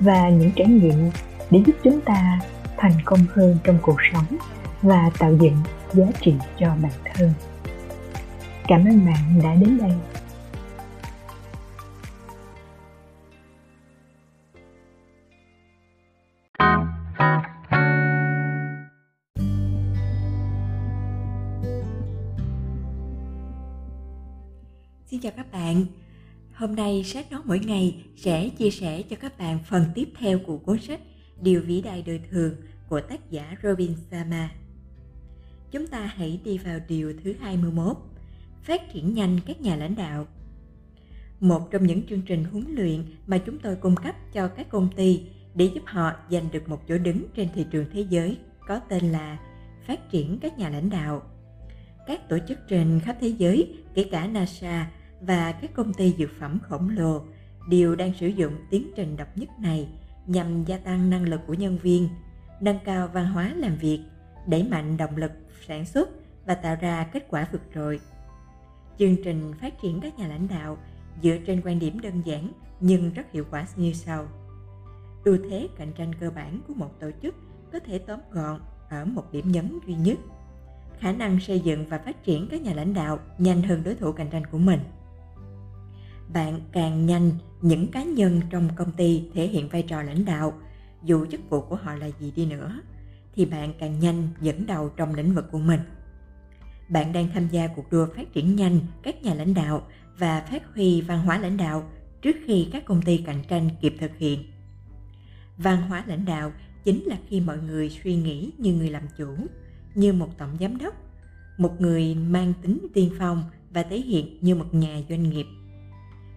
và những trải nghiệm để giúp chúng ta thành công hơn trong cuộc sống và tạo dựng giá trị cho bản thân cảm ơn bạn đã đến đây Xin chào các bạn. Hôm nay sách nói mỗi ngày sẽ chia sẻ cho các bạn phần tiếp theo của cuốn sách Điều vĩ đại đời thường của tác giả Robin Sharma. Chúng ta hãy đi vào điều thứ 21, phát triển nhanh các nhà lãnh đạo. Một trong những chương trình huấn luyện mà chúng tôi cung cấp cho các công ty để giúp họ giành được một chỗ đứng trên thị trường thế giới có tên là Phát triển các nhà lãnh đạo. Các tổ chức trên khắp thế giới, kể cả NASA, và các công ty dược phẩm khổng lồ đều đang sử dụng tiến trình độc nhất này nhằm gia tăng năng lực của nhân viên, nâng cao văn hóa làm việc, đẩy mạnh động lực sản xuất và tạo ra kết quả vượt trội. Chương trình phát triển các nhà lãnh đạo dựa trên quan điểm đơn giản nhưng rất hiệu quả như sau. Ưu thế cạnh tranh cơ bản của một tổ chức có thể tóm gọn ở một điểm nhấn duy nhất khả năng xây dựng và phát triển các nhà lãnh đạo nhanh hơn đối thủ cạnh tranh của mình bạn càng nhanh, những cá nhân trong công ty thể hiện vai trò lãnh đạo. Dù chức vụ của họ là gì đi nữa, thì bạn càng nhanh dẫn đầu trong lĩnh vực của mình. Bạn đang tham gia cuộc đua phát triển nhanh các nhà lãnh đạo và phát huy văn hóa lãnh đạo trước khi các công ty cạnh tranh kịp thực hiện. Văn hóa lãnh đạo chính là khi mọi người suy nghĩ như người làm chủ, như một tổng giám đốc, một người mang tính tiên phong và thể hiện như một nhà doanh nghiệp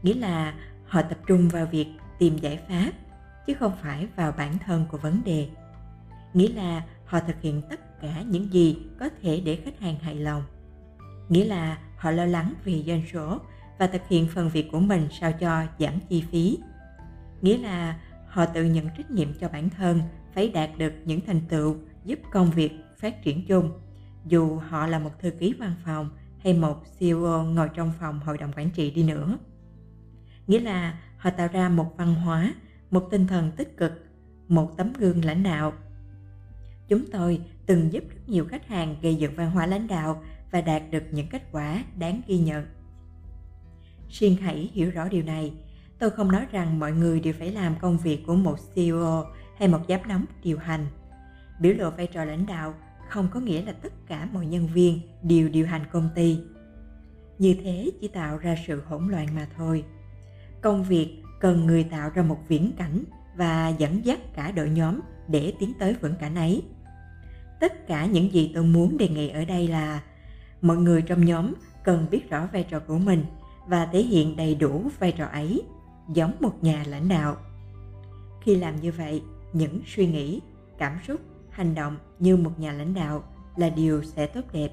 nghĩa là họ tập trung vào việc tìm giải pháp, chứ không phải vào bản thân của vấn đề. Nghĩa là họ thực hiện tất cả những gì có thể để khách hàng hài lòng. Nghĩa là họ lo lắng về doanh số và thực hiện phần việc của mình sao cho giảm chi phí. Nghĩa là họ tự nhận trách nhiệm cho bản thân phải đạt được những thành tựu giúp công việc phát triển chung. Dù họ là một thư ký văn phòng hay một CEO ngồi trong phòng hội đồng quản trị đi nữa nghĩa là họ tạo ra một văn hóa, một tinh thần tích cực, một tấm gương lãnh đạo. Chúng tôi từng giúp rất nhiều khách hàng gây dựng văn hóa lãnh đạo và đạt được những kết quả đáng ghi nhận xin hãy hiểu rõ điều này. Tôi không nói rằng mọi người đều phải làm công việc của một ceo hay một giám đốc điều hành. Biểu lộ vai trò lãnh đạo không có nghĩa là tất cả mọi nhân viên đều điều hành công ty. Như thế chỉ tạo ra sự hỗn loạn mà thôi công việc cần người tạo ra một viễn cảnh và dẫn dắt cả đội nhóm để tiến tới viễn cảnh ấy. Tất cả những gì tôi muốn đề nghị ở đây là mọi người trong nhóm cần biết rõ vai trò của mình và thể hiện đầy đủ vai trò ấy, giống một nhà lãnh đạo. Khi làm như vậy, những suy nghĩ, cảm xúc, hành động như một nhà lãnh đạo là điều sẽ tốt đẹp.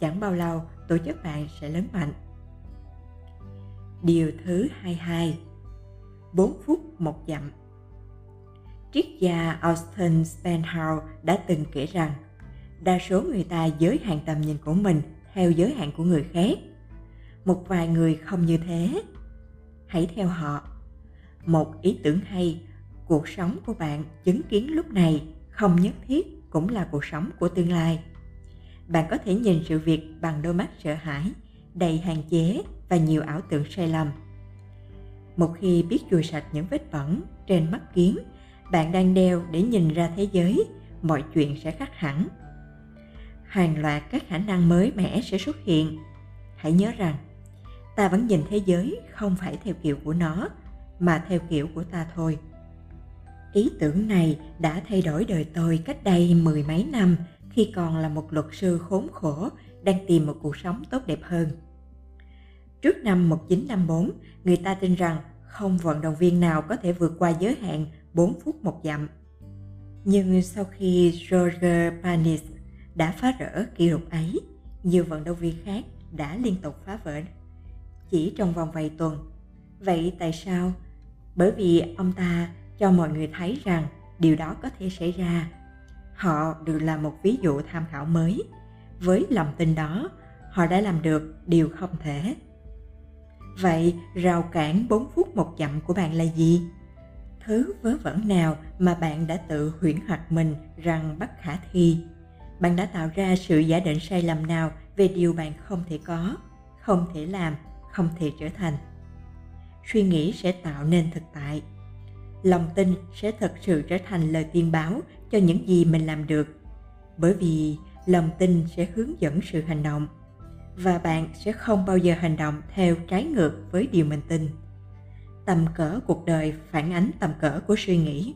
Chẳng bao lâu, tổ chức bạn sẽ lớn mạnh. Điều thứ 22 4 phút một dặm Triết gia Austin Spenhau đã từng kể rằng đa số người ta giới hạn tầm nhìn của mình theo giới hạn của người khác. Một vài người không như thế. Hãy theo họ. Một ý tưởng hay, cuộc sống của bạn chứng kiến lúc này không nhất thiết cũng là cuộc sống của tương lai. Bạn có thể nhìn sự việc bằng đôi mắt sợ hãi, đầy hạn chế và nhiều ảo tưởng sai lầm. Một khi biết chùi sạch những vết bẩn trên mắt kiến bạn đang đeo để nhìn ra thế giới, mọi chuyện sẽ khác hẳn. Hàng loạt các khả năng mới mẻ sẽ xuất hiện. Hãy nhớ rằng, ta vẫn nhìn thế giới không phải theo kiểu của nó, mà theo kiểu của ta thôi. Ý tưởng này đã thay đổi đời tôi cách đây mười mấy năm khi còn là một luật sư khốn khổ đang tìm một cuộc sống tốt đẹp hơn. Trước năm 1954, người ta tin rằng không vận động viên nào có thể vượt qua giới hạn 4 phút một dặm. Nhưng sau khi Roger Panis đã phá rỡ kỷ lục ấy, nhiều vận động viên khác đã liên tục phá vỡ chỉ trong vòng vài tuần. Vậy tại sao? Bởi vì ông ta cho mọi người thấy rằng điều đó có thể xảy ra. Họ được là một ví dụ tham khảo mới. Với lòng tin đó, họ đã làm được điều không thể. Vậy rào cản 4 phút một chậm của bạn là gì? Thứ vớ vẩn nào mà bạn đã tự huyễn hoặc mình rằng bất khả thi? Bạn đã tạo ra sự giả định sai lầm nào về điều bạn không thể có, không thể làm, không thể trở thành? Suy nghĩ sẽ tạo nên thực tại. Lòng tin sẽ thật sự trở thành lời tiên báo cho những gì mình làm được. Bởi vì lòng tin sẽ hướng dẫn sự hành động và bạn sẽ không bao giờ hành động theo trái ngược với điều mình tin. Tầm cỡ cuộc đời phản ánh tầm cỡ của suy nghĩ.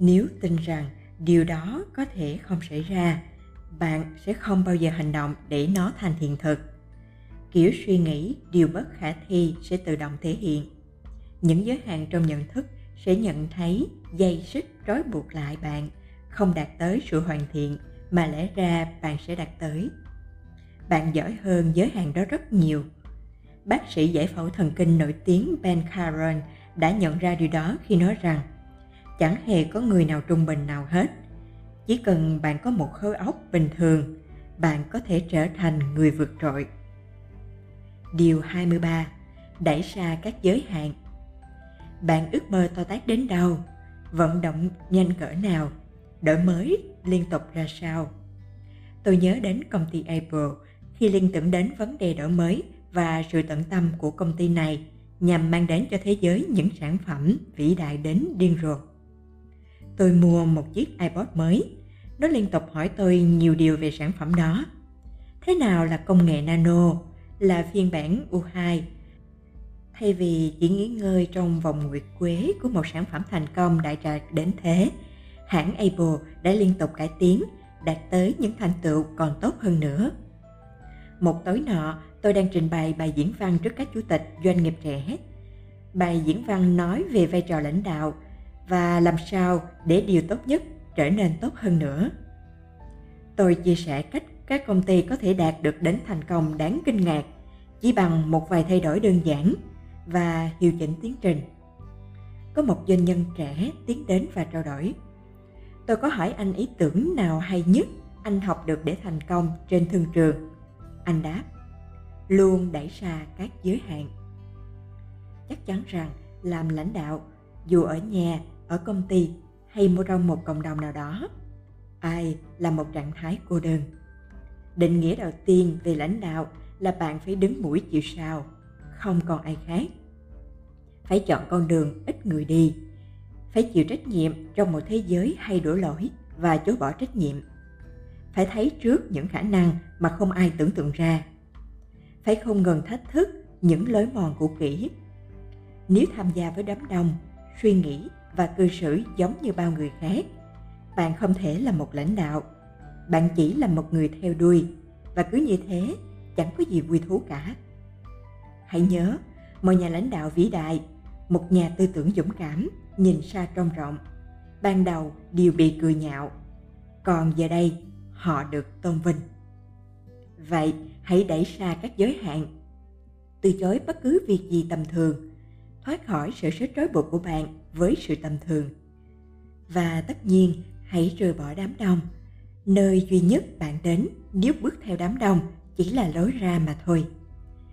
Nếu tin rằng điều đó có thể không xảy ra, bạn sẽ không bao giờ hành động để nó thành hiện thực. Kiểu suy nghĩ, điều bất khả thi sẽ tự động thể hiện. Những giới hạn trong nhận thức sẽ nhận thấy dây xích trói buộc lại bạn, không đạt tới sự hoàn thiện mà lẽ ra bạn sẽ đạt tới bạn giỏi hơn giới hạn đó rất nhiều. Bác sĩ giải phẫu thần kinh nổi tiếng Ben Caron đã nhận ra điều đó khi nói rằng chẳng hề có người nào trung bình nào hết. Chỉ cần bạn có một khối óc bình thường, bạn có thể trở thành người vượt trội. Điều 23. Đẩy xa các giới hạn Bạn ước mơ to tát đến đâu? Vận động nhanh cỡ nào? Đổi mới liên tục ra sao? Tôi nhớ đến công ty Apple khi liên tưởng đến vấn đề đổi mới và sự tận tâm của công ty này nhằm mang đến cho thế giới những sản phẩm vĩ đại đến điên rồ. Tôi mua một chiếc iPod mới. Nó liên tục hỏi tôi nhiều điều về sản phẩm đó. Thế nào là công nghệ nano? Là phiên bản U2? Thay vì chỉ nghỉ ngơi trong vòng nguyệt quế của một sản phẩm thành công đại trà đến thế, hãng Apple đã liên tục cải tiến, đạt tới những thành tựu còn tốt hơn nữa một tối nọ, tôi đang trình bày bài diễn văn trước các chủ tịch doanh nghiệp trẻ. hết Bài diễn văn nói về vai trò lãnh đạo và làm sao để điều tốt nhất trở nên tốt hơn nữa. Tôi chia sẻ cách các công ty có thể đạt được đến thành công đáng kinh ngạc chỉ bằng một vài thay đổi đơn giản và hiệu chỉnh tiến trình. Có một doanh nhân trẻ tiến đến và trao đổi. Tôi có hỏi anh ý tưởng nào hay nhất anh học được để thành công trên thương trường anh đáp, luôn đẩy xa các giới hạn. Chắc chắn rằng làm lãnh đạo, dù ở nhà, ở công ty hay mua trong một cộng đồng nào đó, ai là một trạng thái cô đơn. Định nghĩa đầu tiên về lãnh đạo là bạn phải đứng mũi chịu sào, không còn ai khác. Phải chọn con đường ít người đi, phải chịu trách nhiệm trong một thế giới hay đổ lỗi và chối bỏ trách nhiệm phải thấy trước những khả năng mà không ai tưởng tượng ra. Phải không ngừng thách thức những lối mòn cũ kỹ nếu tham gia với đám đông, suy nghĩ và cư xử giống như bao người khác, bạn không thể là một lãnh đạo. Bạn chỉ là một người theo đuôi, và cứ như thế, chẳng có gì vui thú cả. Hãy nhớ một nhà lãnh đạo vĩ đại, một nhà tư tưởng dũng cảm, nhìn xa trông rộng, ban đầu đều bị cười nhạo. Còn giờ đây, họ được tôn vinh vậy, hãy đẩy xa các giới hạn. Từ chối bất cứ việc gì tầm thường, thoát khỏi sự sức trói buộc của bạn với sự tầm thường. Và tất nhiên, hãy rời bỏ đám đông. Nơi duy nhất bạn đến nếu bước theo đám đông chỉ là lối ra mà thôi.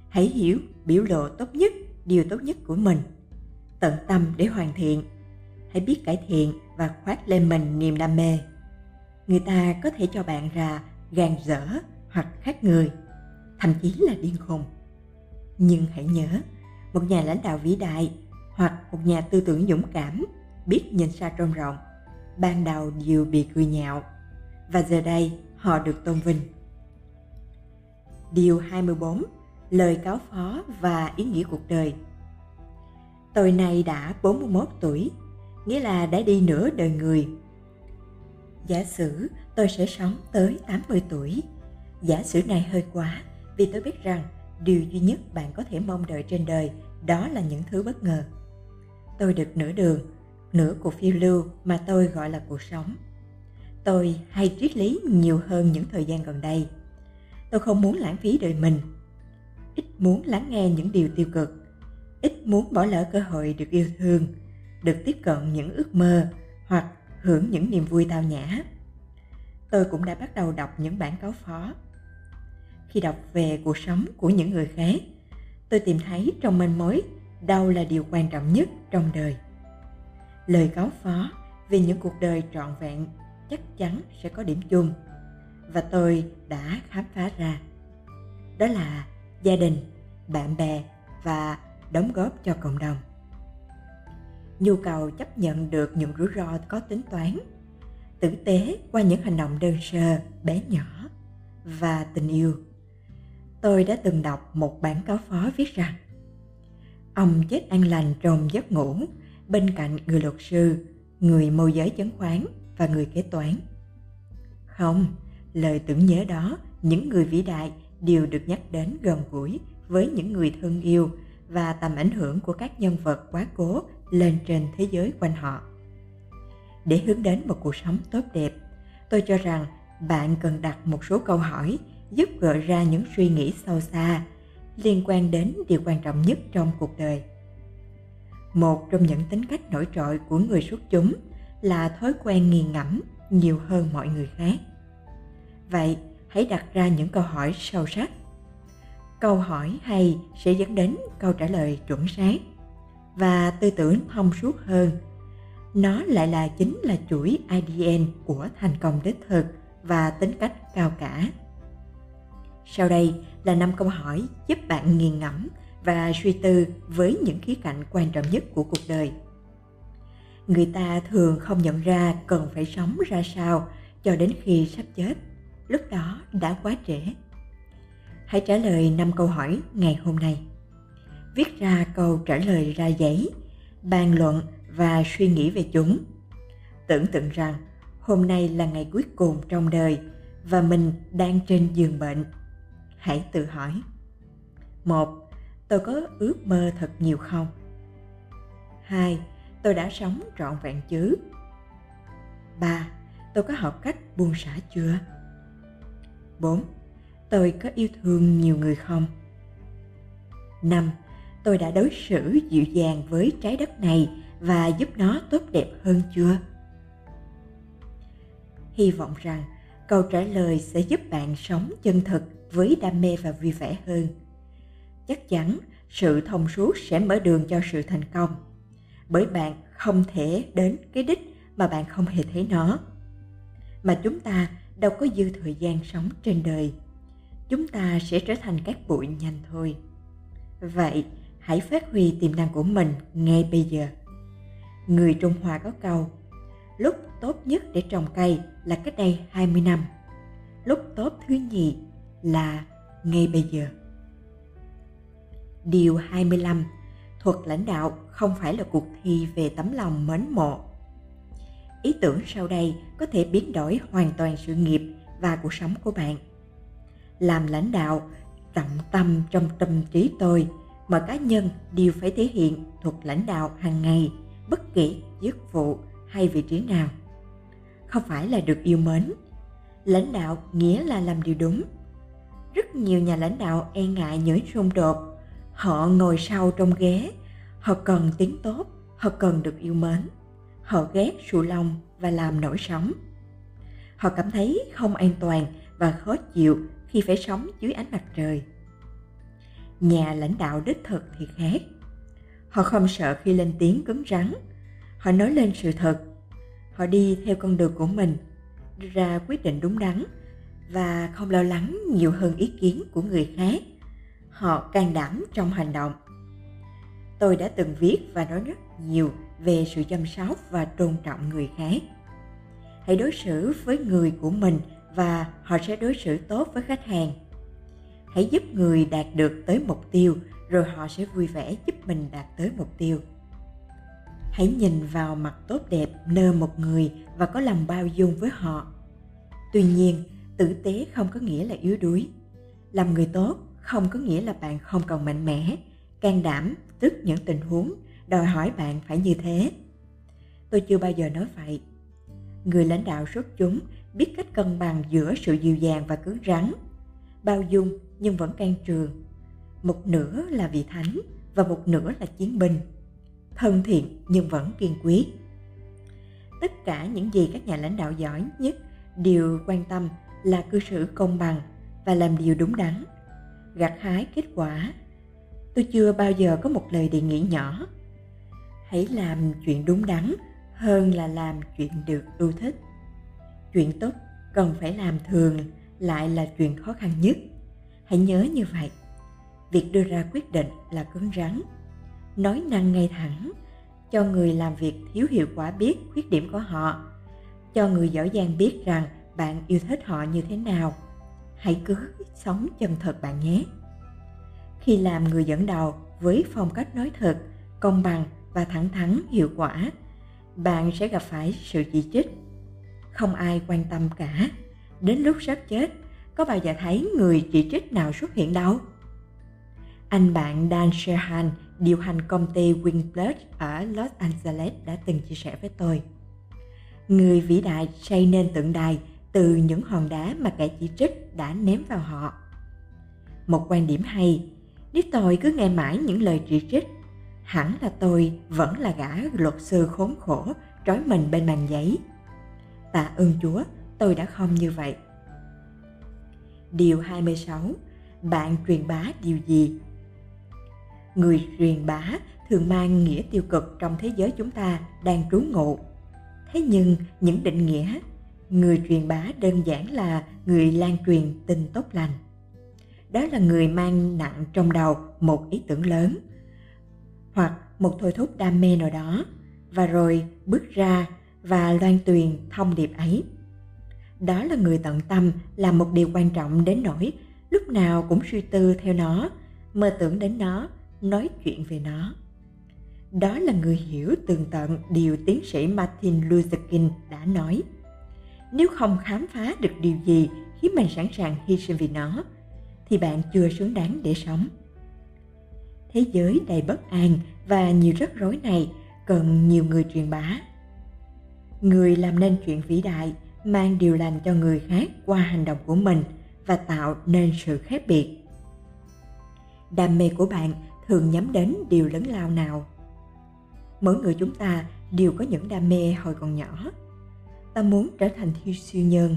Hãy hiểu, biểu lộ tốt nhất, điều tốt nhất của mình. Tận tâm để hoàn thiện. Hãy biết cải thiện và khoác lên mình niềm đam mê. Người ta có thể cho bạn ra gan dở hoặc khác người thậm chí là điên khùng nhưng hãy nhớ một nhà lãnh đạo vĩ đại hoặc một nhà tư tưởng dũng cảm biết nhìn xa trông rộng ban đầu đều bị cười nhạo và giờ đây họ được tôn vinh. Điều 24 Lời cáo phó và ý nghĩa cuộc đời Tôi này đã 41 tuổi, nghĩa là đã đi nửa đời người Giả sử tôi sẽ sống tới 80 tuổi. Giả sử này hơi quá, vì tôi biết rằng điều duy nhất bạn có thể mong đợi trên đời đó là những thứ bất ngờ. Tôi được nửa đường, nửa cuộc phiêu lưu mà tôi gọi là cuộc sống. Tôi hay triết lý nhiều hơn những thời gian gần đây. Tôi không muốn lãng phí đời mình. Ít muốn lắng nghe những điều tiêu cực. Ít muốn bỏ lỡ cơ hội được yêu thương, được tiếp cận những ước mơ hoặc hưởng những niềm vui tao nhã. Tôi cũng đã bắt đầu đọc những bản cáo phó khi đọc về cuộc sống của những người khác. Tôi tìm thấy trong manh mối đâu là điều quan trọng nhất trong đời. Lời cáo phó vì những cuộc đời trọn vẹn chắc chắn sẽ có điểm chung, và tôi đã khám phá ra. Đó là gia đình, bạn bè và đóng góp cho cộng đồng. Nhu cầu chấp nhận được những rủi ro có tính toán, tử tế qua những hành động đơn sơ, bé nhỏ và tình yêu tôi đã từng đọc một bản cáo phó viết rằng, ông chết an lành trong giấc ngủ, bên cạnh người luật sư, người môi giới chứng khoán và người kế toán. Không, lời tưởng nhớ đó, những người vĩ đại đều được nhắc đến gần gũi với những người thân yêu và tầm ảnh hưởng của các nhân vật quá cố lên trên thế giới quanh họ. Để hướng đến một cuộc sống tốt đẹp, tôi cho rằng bạn cần đặt một số câu hỏi giúp gợi ra những suy nghĩ sâu xa liên quan đến điều quan trọng nhất trong cuộc đời. Một trong những tính cách nổi trội của người xuất chúng là thói quen nghiền ngẫm nhiều hơn mọi người khác. Vậy, hãy đặt ra những câu hỏi sâu sắc. Câu hỏi hay sẽ dẫn đến câu trả lời chuẩn xác và tư tưởng thông suốt hơn. Nó lại là chính là chuỗi adn của thành công đích thực và tính cách cao cả sau đây là năm câu hỏi giúp bạn nghiền ngẫm và suy tư với những khía cạnh quan trọng nhất của cuộc đời. Người ta thường không nhận ra cần phải sống ra sao cho đến khi sắp chết, lúc đó đã quá trễ. Hãy trả lời năm câu hỏi ngày hôm nay. Viết ra câu trả lời ra giấy bàn luận và suy nghĩ về chúng. Tưởng tượng rằng hôm nay là ngày cuối cùng trong đời và mình đang trên giường bệnh hãy tự hỏi. Một, tôi có ước mơ thật nhiều không? Hai, tôi đã sống trọn vẹn chứ? Ba, tôi có học cách buông xả chưa? Bốn, tôi có yêu thương nhiều người không? Năm, tôi đã đối xử dịu dàng với trái đất này và giúp nó tốt đẹp hơn chưa? Hy vọng rằng câu trả lời sẽ giúp bạn sống chân thực với đam mê và vui vẻ hơn. Chắc chắn sự thông suốt sẽ mở đường cho sự thành công, bởi bạn không thể đến cái đích mà bạn không hề thấy nó. Mà chúng ta đâu có dư thời gian sống trên đời, chúng ta sẽ trở thành các bụi nhanh thôi. Vậy, hãy phát huy tiềm năng của mình ngay bây giờ. Người Trung Hoa có câu, lúc tốt nhất để trồng cây là cách đây 20 năm lúc tốt thứ nhì là ngay bây giờ Điều 25 Thuật lãnh đạo không phải là cuộc thi về tấm lòng mến mộ. Ý tưởng sau đây có thể biến đổi hoàn toàn sự nghiệp và cuộc sống của bạn. Làm lãnh đạo, trọng tâm trong tâm trí tôi, mọi cá nhân đều phải thể hiện thuật lãnh đạo hàng ngày, bất kỳ chức vụ hay vị trí nào. Không phải là được yêu mến. Lãnh đạo nghĩa là làm điều đúng. Rất nhiều nhà lãnh đạo e ngại những xung đột. Họ ngồi sau trong ghế. Họ cần tiếng tốt. Họ cần được yêu mến. Họ ghét sụ lòng và làm nổi sóng. Họ cảm thấy không an toàn và khó chịu khi phải sống dưới ánh mặt trời. Nhà lãnh đạo đích thực thì khác. Họ không sợ khi lên tiếng cứng rắn. Họ nói lên sự thật họ đi theo con đường của mình ra quyết định đúng đắn và không lo lắng nhiều hơn ý kiến của người khác. Họ can đảm trong hành động. Tôi đã từng viết và nói rất nhiều về sự chăm sóc và tôn trọng người khác. Hãy đối xử với người của mình và họ sẽ đối xử tốt với khách hàng. Hãy giúp người đạt được tới mục tiêu, rồi họ sẽ vui vẻ giúp mình đạt tới mục tiêu hãy nhìn vào mặt tốt đẹp nơi một người và có lòng bao dung với họ tuy nhiên tử tế không có nghĩa là yếu đuối làm người tốt không có nghĩa là bạn không còn mạnh mẽ can đảm tức những tình huống đòi hỏi bạn phải như thế. Tôi chưa bao giờ nói vậy. Người lãnh đạo xuất chúng biết cách cân bằng giữa sự dịu dàng và cứng rắn, bao dung nhưng vẫn can trường. Một nửa là vị thánh và một nửa là chiến binh, thân thiện nhưng vẫn kiên quyết. Tất cả những gì các nhà lãnh đạo giỏi nhất đều quan tâm là cư xử công bằng và làm điều đúng đắn, gặt hái kết quả. Tôi chưa bao giờ có một lời đề nghị nhỏ. Hãy làm chuyện đúng đắn hơn là làm chuyện được ưu thích chuyện tốt cần phải làm thường lại là chuyện khó khăn nhất hãy nhớ như vậy việc đưa ra quyết định là cứng rắn nói năng ngay thẳng, cho người làm việc thiếu hiệu quả biết khuyết điểm của họ, cho người giỏi giang biết rằng bạn yêu thích họ như thế nào. Hãy cứ sống chân thật bạn nhé. Khi làm người dẫn đầu với phong cách nói thật, công bằng và thẳng thắn, hiệu quả, bạn sẽ gặp phải sự chỉ trích. Không ai quan tâm cả. Đến lúc sắp chết, có bao giờ thấy người chỉ trích nào xuất hiện đâu? Anh bạn Dan sherhan điều hành công ty Winblood ở Los Angeles đã từng chia sẻ với tôi. Người vĩ đại xây nên tượng đài từ những hòn đá mà kẻ chỉ trích đã ném vào họ. Một quan điểm hay, nếu tôi cứ nghe mãi những lời chỉ trích, hẳn là tôi vẫn là gã luật sư khốn khổ trói mình bên bàn giấy Tạ ơn Chúa, tôi đã không như vậy. Điều 26. Bạn truyền bá điều gì? Người truyền bá thường mang nghĩa tiêu cực trong thế giới chúng ta đang trú ngụ. Thế nhưng những định nghĩa người truyền bá đơn giản là người lan truyền tin tốt lành. Đó là người mang nặng trong đầu một ý tưởng lớn hoặc một thôi thúc đam mê nào đó và rồi bước ra và loan truyền thông điệp ấy đó là người tận tâm làm một điều quan trọng đến nỗi lúc nào cũng suy tư theo nó, mơ tưởng đến nó nói chuyện về nó. Đó là người hiểu tường tận điều tiến sĩ Martin Luther King đã nói. Nếu không khám phá được điều gì khiến mình sẵn sàng hy sinh vì nó, thì bạn chưa xứng đáng để sống. Thế giới đầy bất an và nhiều rắc rối này cần nhiều người truyền bá. Người làm nên chuyện vĩ đại mang điều lành cho người khác qua hành động của mình và tạo nên sự khác biệt. Đam mê của bạn thường nhắm đến điều lớn lao nào. Mỗi người chúng ta đều có những đam mê hồi còn nhỏ. Ta muốn trở thành thi siêu nhân,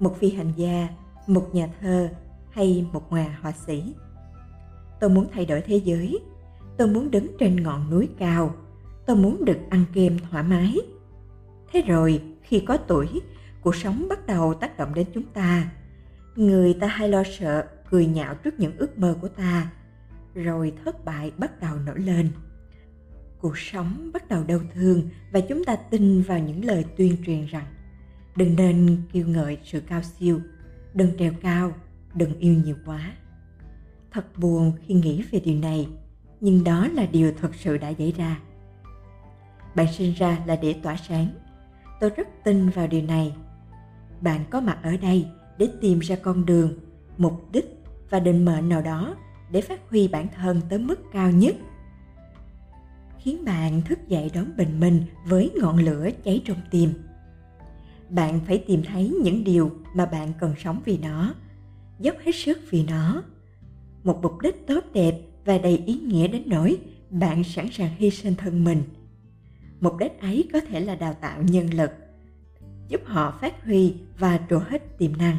một phi hành gia, một nhà thơ hay một nhà họa sĩ. Tôi muốn thay đổi thế giới. Tôi muốn đứng trên ngọn núi cao. Tôi muốn được ăn kem thoải mái. Thế rồi, khi có tuổi, cuộc sống bắt đầu tác động đến chúng ta. Người ta hay lo sợ, cười nhạo trước những ước mơ của ta rồi thất bại bắt đầu nổi lên. Cuộc sống bắt đầu đau thương và chúng ta tin vào những lời tuyên truyền rằng, đừng nên kêu ngợi sự cao siêu, đừng trèo cao, đừng yêu nhiều quá. Thật buồn khi nghĩ về điều này, nhưng đó là điều thật sự đã xảy ra. Bạn sinh ra là để tỏa sáng. Tôi rất tin vào điều này. Bạn có mặt ở đây để tìm ra con đường, mục đích và định mệnh nào đó để phát huy bản thân tới mức cao nhất, khiến bạn thức dậy đón bình minh với ngọn lửa cháy trong tim. Bạn phải tìm thấy những điều mà bạn cần sống vì nó, dốc hết sức vì nó. Một mục đích tốt đẹp và đầy ý nghĩa đến nỗi bạn sẵn sàng hy sinh thân mình. Mục đích ấy có thể là đào tạo nhân lực, giúp họ phát huy và trổ hết tiềm năng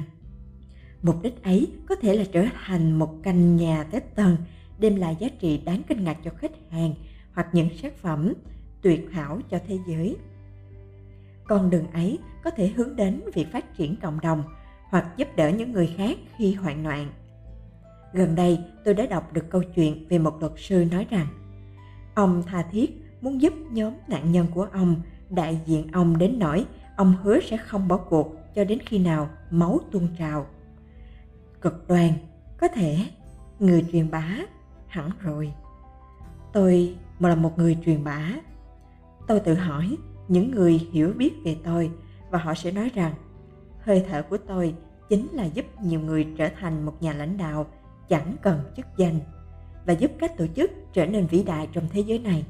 mục đích ấy có thể là trở thành một căn nhà tết tầng, đem lại giá trị đáng kinh ngạc cho khách hàng hoặc những sản phẩm tuyệt hảo cho thế giới. Con đường ấy có thể hướng đến việc phát triển cộng đồng hoặc giúp đỡ những người khác khi hoạn nạn. Gần đây, tôi đã đọc được câu chuyện về một luật sư nói rằng, ông tha thiết muốn giúp nhóm nạn nhân của ông, đại diện ông đến nỗi ông hứa sẽ không bỏ cuộc cho đến khi nào máu tuôn trào cực đoan, có thể người truyền bá hẳn rồi. Tôi mà là một người truyền bá, tôi tự hỏi những người hiểu biết về tôi và họ sẽ nói rằng, hơi thở của tôi chính là giúp nhiều người trở thành một nhà lãnh đạo chẳng cần chức danh và giúp các tổ chức trở nên vĩ đại trong thế giới này.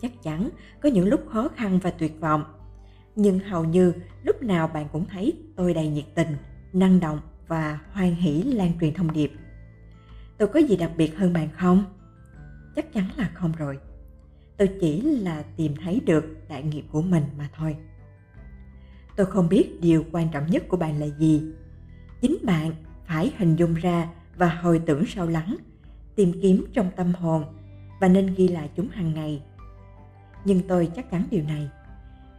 Chắc chắn có những lúc khó khăn và tuyệt vọng, nhưng hầu như lúc nào bạn cũng thấy tôi đầy nhiệt tình, năng động và hoan hỷ lan truyền thông điệp. Tôi có gì đặc biệt hơn bạn không? Chắc chắn là không rồi. Tôi chỉ là tìm thấy được đại nghiệp của mình mà thôi. Tôi không biết điều quan trọng nhất của bạn là gì. Chính bạn phải hình dung ra và hồi tưởng sâu lắng, tìm kiếm trong tâm hồn và nên ghi lại chúng hàng ngày. Nhưng tôi chắc chắn điều này.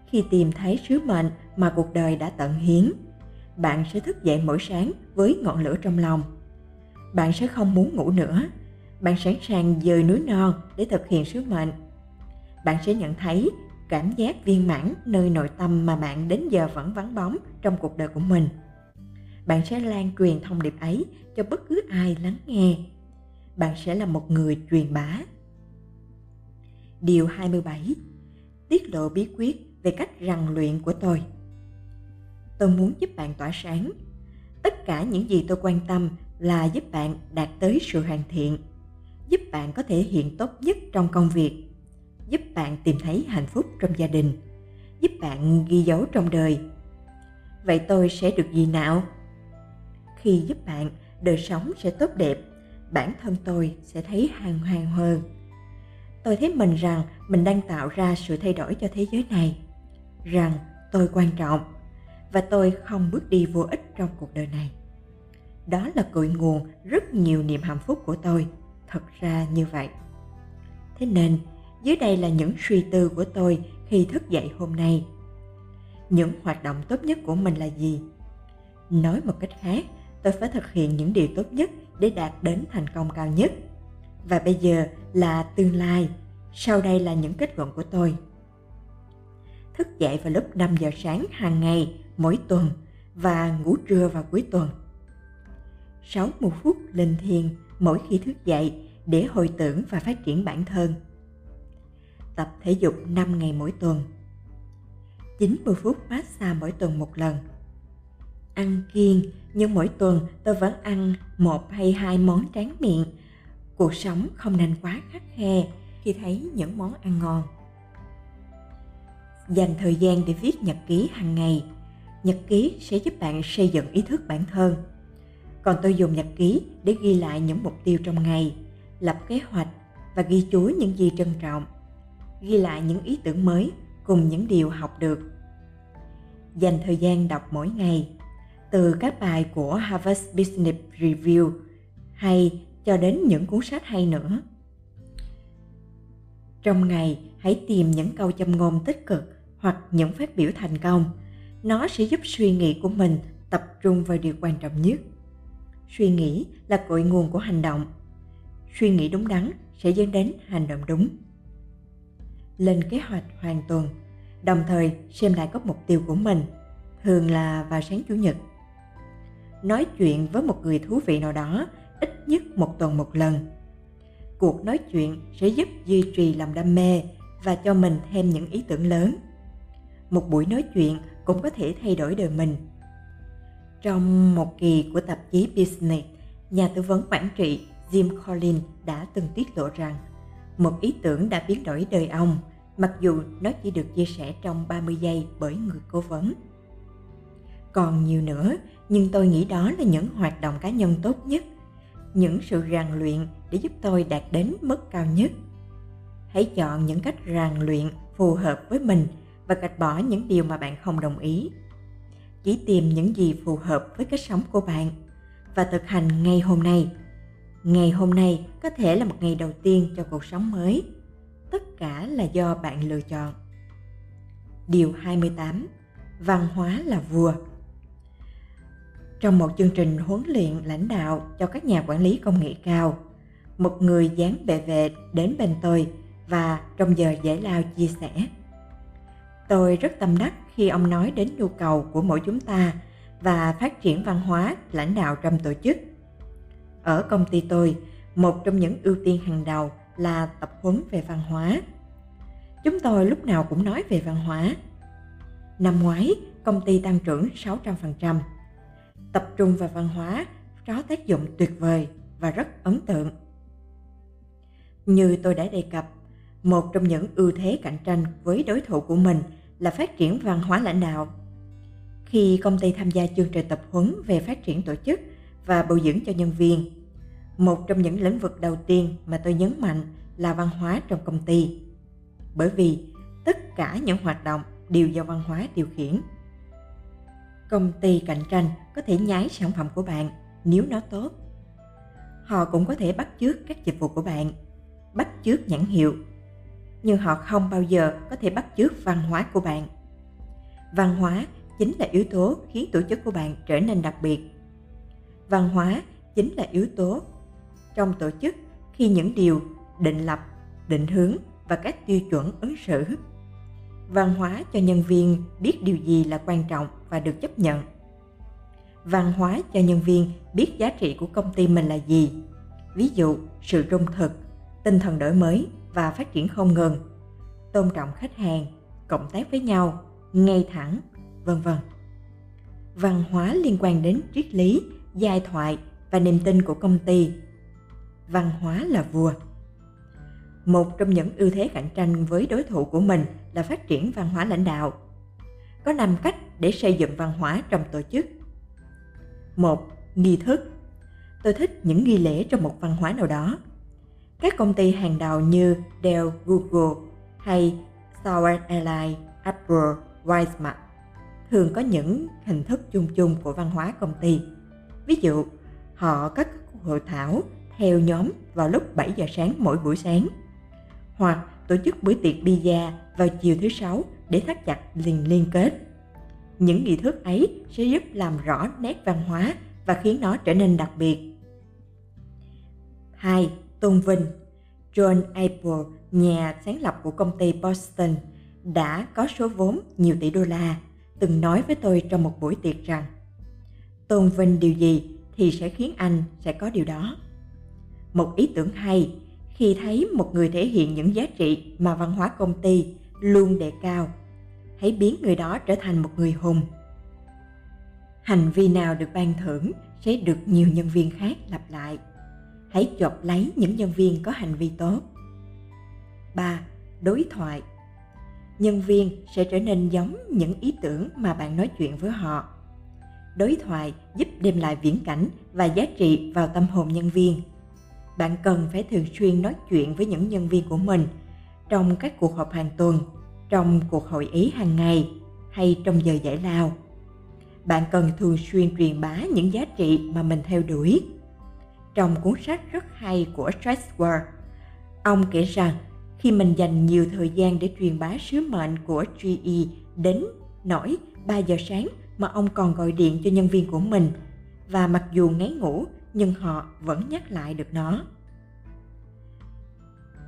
Khi tìm thấy sứ mệnh mà cuộc đời đã tận hiến bạn sẽ thức dậy mỗi sáng với ngọn lửa trong lòng. Bạn sẽ không muốn ngủ nữa. Bạn sẵn sàng dời núi non để thực hiện sứ mệnh. Bạn sẽ nhận thấy cảm giác viên mãn nơi nội tâm mà bạn đến giờ vẫn vắng bóng trong cuộc đời của mình. Bạn sẽ lan truyền thông điệp ấy cho bất cứ ai lắng nghe. Bạn sẽ là một người truyền bá. Điều 27 Tiết lộ bí quyết về cách rèn luyện của tôi. Tôi muốn giúp bạn tỏa sáng. Tất cả những gì tôi quan tâm là giúp bạn đạt tới sự hoàn thiện, giúp bạn có thể hiện tốt nhất trong công việc, giúp bạn tìm thấy hạnh phúc trong gia đình, giúp bạn ghi dấu trong đời. Vậy tôi sẽ được gì nào? Khi giúp bạn, đời sống sẽ tốt đẹp, bản thân tôi sẽ thấy hàng hoàng hơn. Tôi thấy mình rằng mình đang tạo ra sự thay đổi cho thế giới này, rằng tôi quan trọng và tôi không bước đi vô ích trong cuộc đời này. Đó là cội nguồn rất nhiều niềm hạnh phúc của tôi. Thật ra như vậy. Thế nên, dưới đây là những suy tư của tôi khi thức dậy hôm nay. Những hoạt động tốt nhất của mình là gì? Nói một cách khác, tôi phải thực hiện những điều tốt nhất để đạt đến thành công cao nhất. Và bây giờ là tương lai. Sau đây là những kết luận của tôi. Thức dậy vào lúc 5 giờ sáng hàng ngày mỗi tuần và ngủ trưa vào cuối tuần 60 phút linh thiền mỗi khi thức dậy để hồi tưởng và phát triển bản thân. Tập thể dục 5 ngày mỗi tuần. 90 phút massage mỗi tuần một lần. Ăn kiêng, nhưng mỗi tuần tôi vẫn ăn một hay hai món tráng miệng. Cuộc sống không nên quá khắc khe khi thấy những món ăn ngon. Dành thời gian để viết nhật ký hàng ngày. Nhật ký sẽ giúp bạn xây dựng ý thức bản thân. Còn tôi dùng nhật ký để ghi lại những mục tiêu trong ngày, lập kế hoạch và ghi chú những gì trân trọng ghi lại những ý tưởng mới cùng những điều học được dành thời gian đọc mỗi ngày từ các bài của Harvard Business Review hay cho đến những cuốn sách hay nữa trong ngày hãy tìm những câu châm ngôn tích cực hoặc những phát biểu thành công nó sẽ giúp suy nghĩ của mình tập trung vào điều quan trọng nhất. Suy nghĩ là cội nguồn của hành động. Suy nghĩ đúng đắn sẽ dẫn đến hành động đúng. Lên kế hoạch hoàn tuần đồng thời xem lại các mục tiêu của mình, thường là vào sáng chủ nhật. Nói chuyện với một người thú vị nào đó ít nhất một tuần một lần. Cuộc nói chuyện sẽ giúp duy trì lòng đam mê và cho mình thêm những ý tưởng lớn. Một buổi nói chuyện cũng có thể thay đổi đời mình trong một kỳ của tạp chí business nhà tư vấn quản trị Jim Collins đã từng tiết lộ rằng một ý tưởng đã biến đổi đời ông, mặc dù nó chỉ được chia sẻ trong 30 giây bởi người cố vấn. Còn nhiều nữa, nhưng tôi nghĩ đó là những hoạt động cá nhân tốt nhất, những sự rèn luyện để giúp tôi đạt đến mức cao nhất. Hãy chọn những cách rèn luyện phù hợp với mình và gạch bỏ những điều mà bạn không đồng ý. Chỉ tìm những gì phù hợp với cách sống của bạn và thực hành ngay hôm nay Ngày hôm nay có thể là một ngày đầu tiên cho cuộc sống mới. Tất cả là do bạn lựa chọn. Điều 28. Văn hóa là vua. Trong một chương trình huấn luyện lãnh đạo cho các nhà quản lý công nghệ cao, một người dáng bệ vệ đến bên tôi và trong giờ giải lao chia sẻ. Tôi rất tâm đắc khi ông nói đến nhu cầu của mỗi chúng ta và phát triển văn hóa lãnh đạo trong tổ chức ở công ty tôi, một trong những ưu tiên hàng đầu là tập huấn về văn hóa. Chúng tôi lúc nào cũng nói về văn hóa. Năm ngoái, công ty tăng trưởng 600%. Tập trung vào văn hóa có tác dụng tuyệt vời và rất ấn tượng. Như tôi đã đề cập, một trong những ưu thế cạnh tranh với đối thủ của mình là phát triển văn hóa lãnh đạo. Khi công ty tham gia chương trình tập huấn về phát triển tổ chức và bồi dưỡng cho nhân viên, một trong những lĩnh vực đầu tiên mà tôi nhấn mạnh là văn hóa trong công ty. Bởi vì tất cả những hoạt động đều do văn hóa điều khiển. Công ty cạnh tranh có thể nhái sản phẩm của bạn nếu nó tốt. Họ cũng có thể bắt chước các dịch vụ của bạn, bắt chước nhãn hiệu nhưng họ không bao giờ có thể bắt chước văn hóa của bạn. Văn hóa chính là yếu tố khiến tổ chức của bạn trở nên đặc biệt. Văn hóa chính là yếu tố trong tổ chức khi những điều định lập, định hướng và các tiêu chuẩn ứng xử. Văn hóa cho nhân viên biết điều gì là quan trọng và được chấp nhận. Văn hóa cho nhân viên biết giá trị của công ty mình là gì. Ví dụ, sự trung thực, tinh thần đổi mới và phát triển không ngừng, tôn trọng khách hàng, cộng tác với nhau, ngay thẳng, vân vân. Văn hóa liên quan đến triết lý, giai thoại và niềm tin của công ty. Văn hóa là vua. Một trong những ưu thế cạnh tranh với đối thủ của mình là phát triển văn hóa lãnh đạo. Có 5 cách để xây dựng văn hóa trong tổ chức. Một, nghi thức. Tôi thích những nghi lễ trong một văn hóa nào đó các công ty hàng đầu như Dell, Google hay Southern Airlines, Apple, Weismart thường có những hình thức chung chung của văn hóa công ty. Ví dụ, họ có các cuộc hội thảo theo nhóm vào lúc 7 giờ sáng mỗi buổi sáng hoặc tổ chức bữa tiệc pizza vào chiều thứ sáu để thắt chặt liền liên kết. Những nghi thức ấy sẽ giúp làm rõ nét văn hóa và khiến nó trở nên đặc biệt. 2 tôn vinh. John Apple, nhà sáng lập của công ty Boston, đã có số vốn nhiều tỷ đô la, từng nói với tôi trong một buổi tiệc rằng tôn vinh điều gì thì sẽ khiến anh sẽ có điều đó. Một ý tưởng hay khi thấy một người thể hiện những giá trị mà văn hóa công ty luôn đề cao. Hãy biến người đó trở thành một người hùng. Hành vi nào được ban thưởng sẽ được nhiều nhân viên khác lặp lại hãy chộp lấy những nhân viên có hành vi tốt 3. Đối thoại Nhân viên sẽ trở nên giống những ý tưởng mà bạn nói chuyện với họ. Đối thoại giúp đem lại viễn cảnh và giá trị vào tâm hồn nhân viên. Bạn cần phải thường xuyên nói chuyện với những nhân viên của mình trong các cuộc họp hàng tuần, trong cuộc hội ý hàng ngày hay trong giờ giải lao. Bạn cần thường xuyên truyền bá những giá trị mà mình theo đuổi trong cuốn sách rất hay của Strasbourg. Ông kể rằng, khi mình dành nhiều thời gian để truyền bá sứ mệnh của GE đến nỗi 3 giờ sáng mà ông còn gọi điện cho nhân viên của mình, và mặc dù ngáy ngủ, nhưng họ vẫn nhắc lại được nó.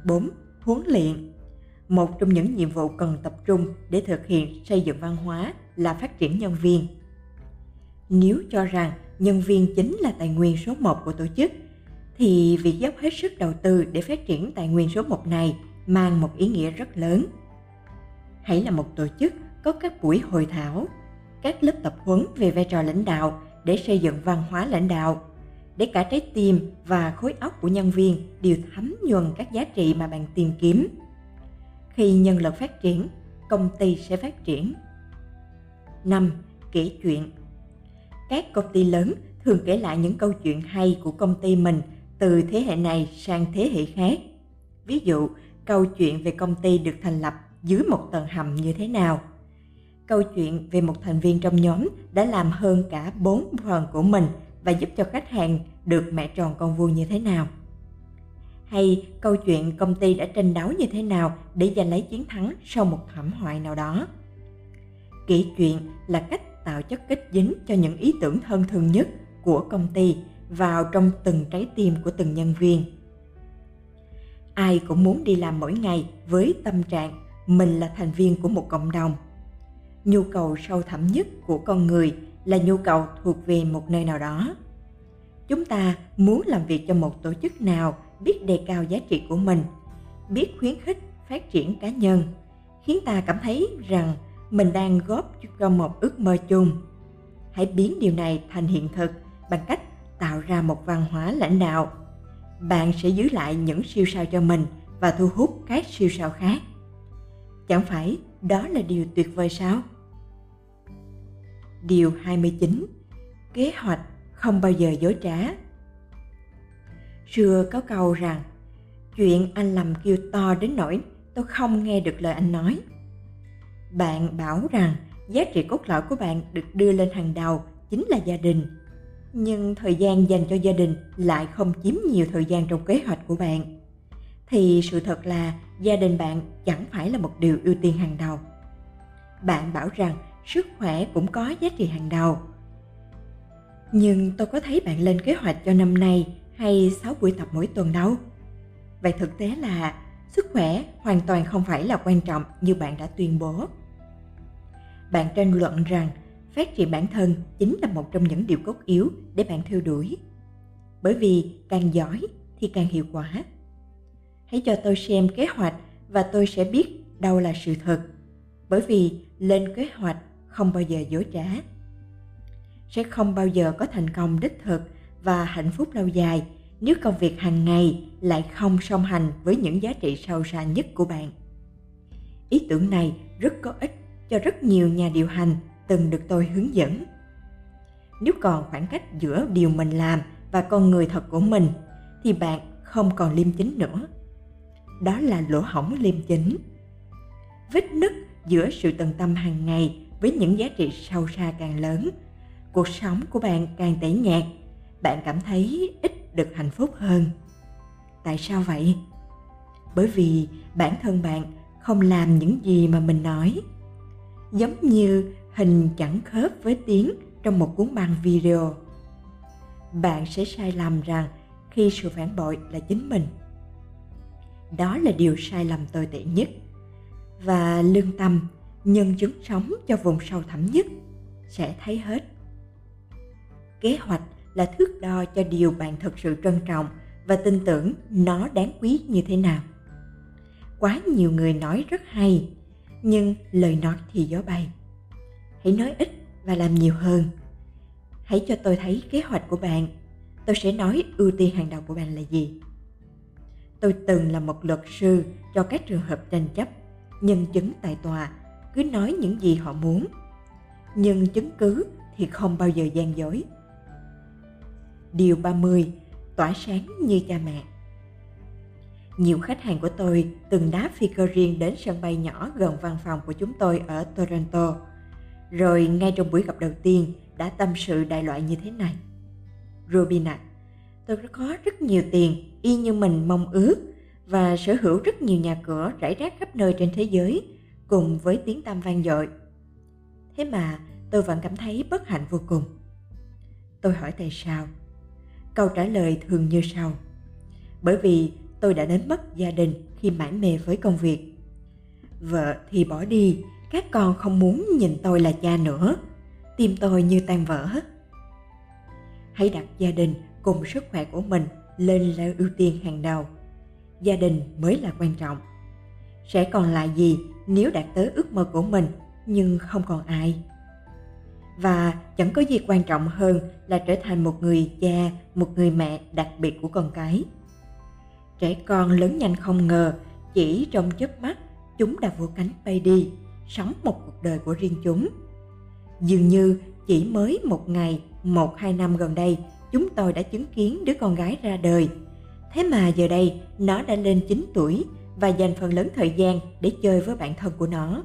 4. Huấn luyện Một trong những nhiệm vụ cần tập trung để thực hiện xây dựng văn hóa là phát triển nhân viên. Nếu cho rằng nhân viên chính là tài nguyên số 1 của tổ chức thì việc dốc hết sức đầu tư để phát triển tài nguyên số 1 này mang một ý nghĩa rất lớn. Hãy là một tổ chức có các buổi hội thảo, các lớp tập huấn về vai trò lãnh đạo để xây dựng văn hóa lãnh đạo, để cả trái tim và khối óc của nhân viên đều thấm nhuần các giá trị mà bạn tìm kiếm. Khi nhân lực phát triển, công ty sẽ phát triển. 5. Kể chuyện các công ty lớn thường kể lại những câu chuyện hay của công ty mình từ thế hệ này sang thế hệ khác. Ví dụ, câu chuyện về công ty được thành lập dưới một tầng hầm như thế nào. Câu chuyện về một thành viên trong nhóm đã làm hơn cả 4 phần của mình và giúp cho khách hàng được mẹ tròn con vuông như thế nào. Hay câu chuyện công ty đã tranh đấu như thế nào để giành lấy chiến thắng sau một thảm họa nào đó. Kể chuyện là cách tạo chất kích dính cho những ý tưởng thân thường nhất của công ty vào trong từng trái tim của từng nhân viên. Ai cũng muốn đi làm mỗi ngày với tâm trạng mình là thành viên của một cộng đồng. Nhu cầu sâu thẳm nhất của con người là nhu cầu thuộc về một nơi nào đó. Chúng ta muốn làm việc cho một tổ chức nào biết đề cao giá trị của mình, biết khuyến khích phát triển cá nhân, khiến ta cảm thấy rằng mình đang góp cho một ước mơ chung hãy biến điều này thành hiện thực bằng cách tạo ra một văn hóa lãnh đạo bạn sẽ giữ lại những siêu sao cho mình và thu hút các siêu sao khác. Chẳng phải đó là điều tuyệt vời sao? Điều 29. Kế hoạch không bao giờ dối trá. Xưa có câu rằng, chuyện anh làm kêu to đến nỗi tôi không nghe được lời anh nói. Bạn bảo rằng giá trị cốt lõi của bạn được đưa lên hàng đầu chính là gia đình. Nhưng thời gian dành cho gia đình lại không chiếm nhiều thời gian trong kế hoạch của bạn. Thì sự thật là gia đình bạn chẳng phải là một điều ưu tiên hàng đầu. Bạn bảo rằng sức khỏe cũng có giá trị hàng đầu. Nhưng tôi có thấy bạn lên kế hoạch cho năm nay hay 6 buổi tập mỗi tuần đâu. Vậy thực tế là sức khỏe hoàn toàn không phải là quan trọng như bạn đã tuyên bố. Bạn tranh luận rằng, phát triển bản thân chính là một trong những điều cốt yếu để bạn theo đuổi. Bởi vì càng giỏi thì càng hiệu quả. Hãy cho tôi xem kế hoạch và tôi sẽ biết đâu là sự thật. Bởi vì lên kế hoạch không bao giờ dối trá. Sẽ không bao giờ có thành công đích thực và hạnh phúc lâu dài nếu công việc hàng ngày lại không song hành với những giá trị sâu xa nhất của bạn. Ý tưởng này rất có ích cho rất nhiều nhà điều hành từng được tôi hướng dẫn. Nếu còn khoảng cách giữa điều mình làm và con người thật của mình thì bạn không còn liêm chính nữa. Đó là lỗ hổng liêm chính. Vết nứt giữa sự tận tâm hàng ngày với những giá trị sâu xa càng lớn, cuộc sống của bạn càng tẻ nhạt, bạn cảm thấy ít được hạnh phúc hơn. Tại sao vậy? Bởi vì bản thân bạn không làm những gì mà mình nói. Giống như hình chẳng khớp với tiếng trong một cuốn băng video. Bạn sẽ sai lầm rằng khi sự phản bội là chính mình. Đó là điều sai lầm tồi tệ nhất. Và lương tâm nhân chứng sống cho vùng sâu thẳm nhất sẽ thấy hết kế hoạch là thước đo cho điều bạn thực sự trân trọng và tin tưởng nó đáng quý như thế nào quá nhiều người nói rất hay nhưng lời nói thì gió bay. Hãy nói ít và làm nhiều hơn. Hãy cho tôi thấy kế hoạch của bạn. Tôi sẽ nói ưu tiên hàng đầu của bạn là gì. Tôi từng là một luật sư cho các trường hợp tranh chấp nhân chứng tại tòa cứ nói những gì họ muốn. Nhưng chứng cứ thì không bao giờ gian dối. Điều 30. Tỏa sáng như cha mẹ. Nhiều khách hàng của tôi từng đáp phi cơ riêng đến sân bay nhỏ gần văn phòng của chúng tôi ở Toronto. Rồi ngay trong buổi gặp đầu tiên đã tâm sự đại loại như thế này. Robin ạ, à, tôi có rất nhiều tiền y như mình mong ước và sở hữu rất nhiều nhà cửa rải rác khắp nơi trên thế giới cùng với tiếng tam vang dội. Thế mà tôi vẫn cảm thấy bất hạnh vô cùng. Tôi hỏi tại sao? Câu trả lời thường như sau. Bởi vì tôi đã đánh mất gia đình khi mãi mê với công việc. Vợ thì bỏ đi, các con không muốn nhìn tôi là cha nữa. Tim tôi như tan vỡ. Hãy đặt gia đình cùng sức khỏe của mình lên là ưu tiên hàng đầu. Gia đình mới là quan trọng. Sẽ còn lại gì nếu đạt tới ước mơ của mình nhưng không còn ai và chẳng có gì quan trọng hơn là trở thành một người cha một người mẹ đặc biệt của con cái trẻ con lớn nhanh không ngờ chỉ trong chớp mắt chúng đã vỗ cánh bay đi sống một cuộc đời của riêng chúng dường như chỉ mới một ngày một hai năm gần đây chúng tôi đã chứng kiến đứa con gái ra đời thế mà giờ đây nó đã lên 9 tuổi và dành phần lớn thời gian để chơi với bạn thân của nó.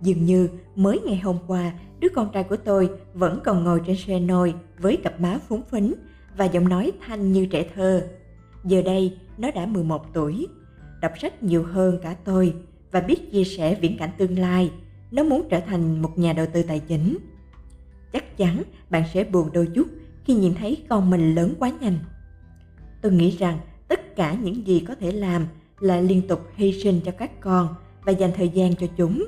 Dường như mới ngày hôm qua, đứa con trai của tôi vẫn còn ngồi trên xe nôi với cặp má phúng phính và giọng nói thanh như trẻ thơ. Giờ đây, nó đã 11 tuổi, đọc sách nhiều hơn cả tôi và biết chia sẻ viễn cảnh tương lai. Nó muốn trở thành một nhà đầu tư tài chính. Chắc chắn bạn sẽ buồn đôi chút khi nhìn thấy con mình lớn quá nhanh. Tôi nghĩ rằng tất cả những gì có thể làm là liên tục hy sinh cho các con và dành thời gian cho chúng.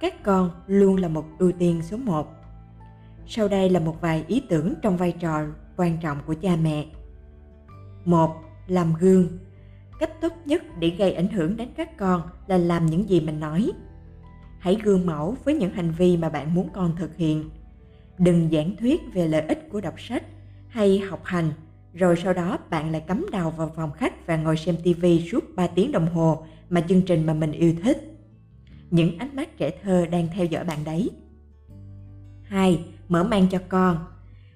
Các con luôn là một ưu tiên số một. Sau đây là một vài ý tưởng trong vai trò quan trọng của cha mẹ. Một, làm gương. Cách tốt nhất để gây ảnh hưởng đến các con là làm những gì mình nói. Hãy gương mẫu với những hành vi mà bạn muốn con thực hiện. Đừng giảng thuyết về lợi ích của đọc sách hay học hành, rồi sau đó bạn lại cắm đầu vào phòng khách và ngồi xem tivi suốt 3 tiếng đồng hồ mà chương trình mà mình yêu thích. Những ánh mắt trẻ thơ đang theo dõi bạn đấy. 2. Mở mang cho con.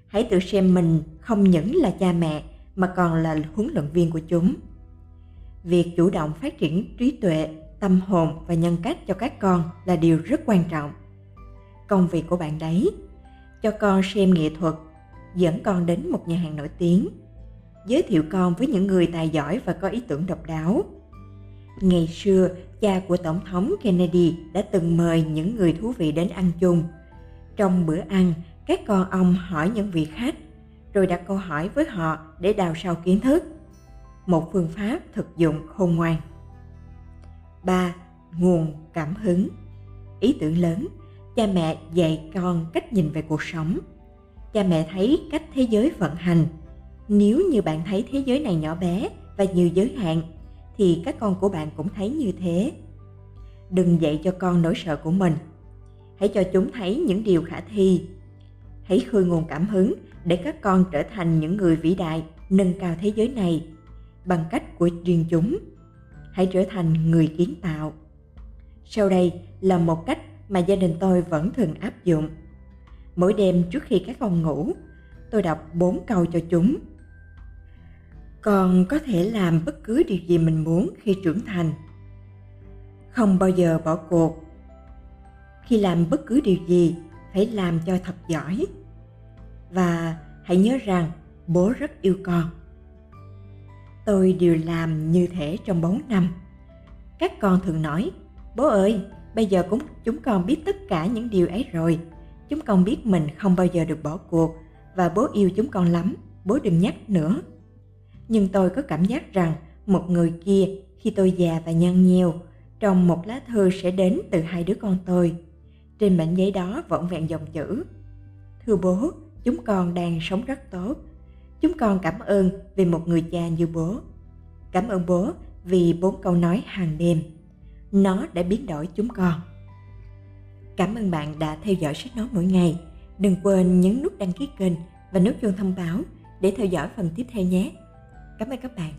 Hãy tự xem mình không những là cha mẹ mà còn là huấn luyện viên của chúng. Việc chủ động phát triển trí tuệ, tâm hồn và nhân cách cho các con là điều rất quan trọng. Công việc của bạn đấy, cho con xem nghệ thuật, dẫn con đến một nhà hàng nổi tiếng, giới thiệu con với những người tài giỏi và có ý tưởng độc đáo. Ngày xưa, cha của Tổng thống Kennedy đã từng mời những người thú vị đến ăn chung. Trong bữa ăn, các con ông hỏi những vị khách, rồi đặt câu hỏi với họ để đào sâu kiến thức. Một phương pháp thực dụng khôn ngoan. 3. Nguồn cảm hứng Ý tưởng lớn, cha mẹ dạy con cách nhìn về cuộc sống. Cha mẹ thấy cách thế giới vận hành. Nếu như bạn thấy thế giới này nhỏ bé và nhiều giới hạn, thì các con của bạn cũng thấy như thế. Đừng dạy cho con nỗi sợ của mình. Hãy cho chúng thấy những điều khả thi. Hãy khơi nguồn cảm hứng để các con trở thành những người vĩ đại, nâng cao thế giới này bằng cách của riêng chúng. Hãy trở thành người kiến tạo. Sau đây là một cách mà gia đình tôi vẫn thường áp dụng. Mỗi đêm trước khi các con ngủ, tôi đọc bốn câu cho chúng. Con có thể làm bất cứ điều gì mình muốn khi trưởng thành. Không bao giờ bỏ cuộc. Khi làm bất cứ điều gì, phải làm cho thật giỏi. Và hãy nhớ rằng bố rất yêu con. Tôi đều làm như thế trong 4 năm. Các con thường nói, bố ơi, bây giờ cũng chúng con biết tất cả những điều ấy rồi. Chúng con biết mình không bao giờ được bỏ cuộc và bố yêu chúng con lắm, bố đừng nhắc nữa. Nhưng tôi có cảm giác rằng một người kia khi tôi già và nhăn nhiều trong một lá thư sẽ đến từ hai đứa con tôi. Trên mảnh giấy đó vỏn vẹn dòng chữ. Thưa bố, chúng con đang sống rất tốt. Chúng con cảm ơn vì một người cha như bố. Cảm ơn bố vì bốn câu nói hàng đêm. Nó đã biến đổi chúng con. Cảm ơn bạn đã theo dõi sách nói mỗi ngày. Đừng quên nhấn nút đăng ký kênh và nút chuông thông báo để theo dõi phần tiếp theo nhé. Cảm ơn các bạn.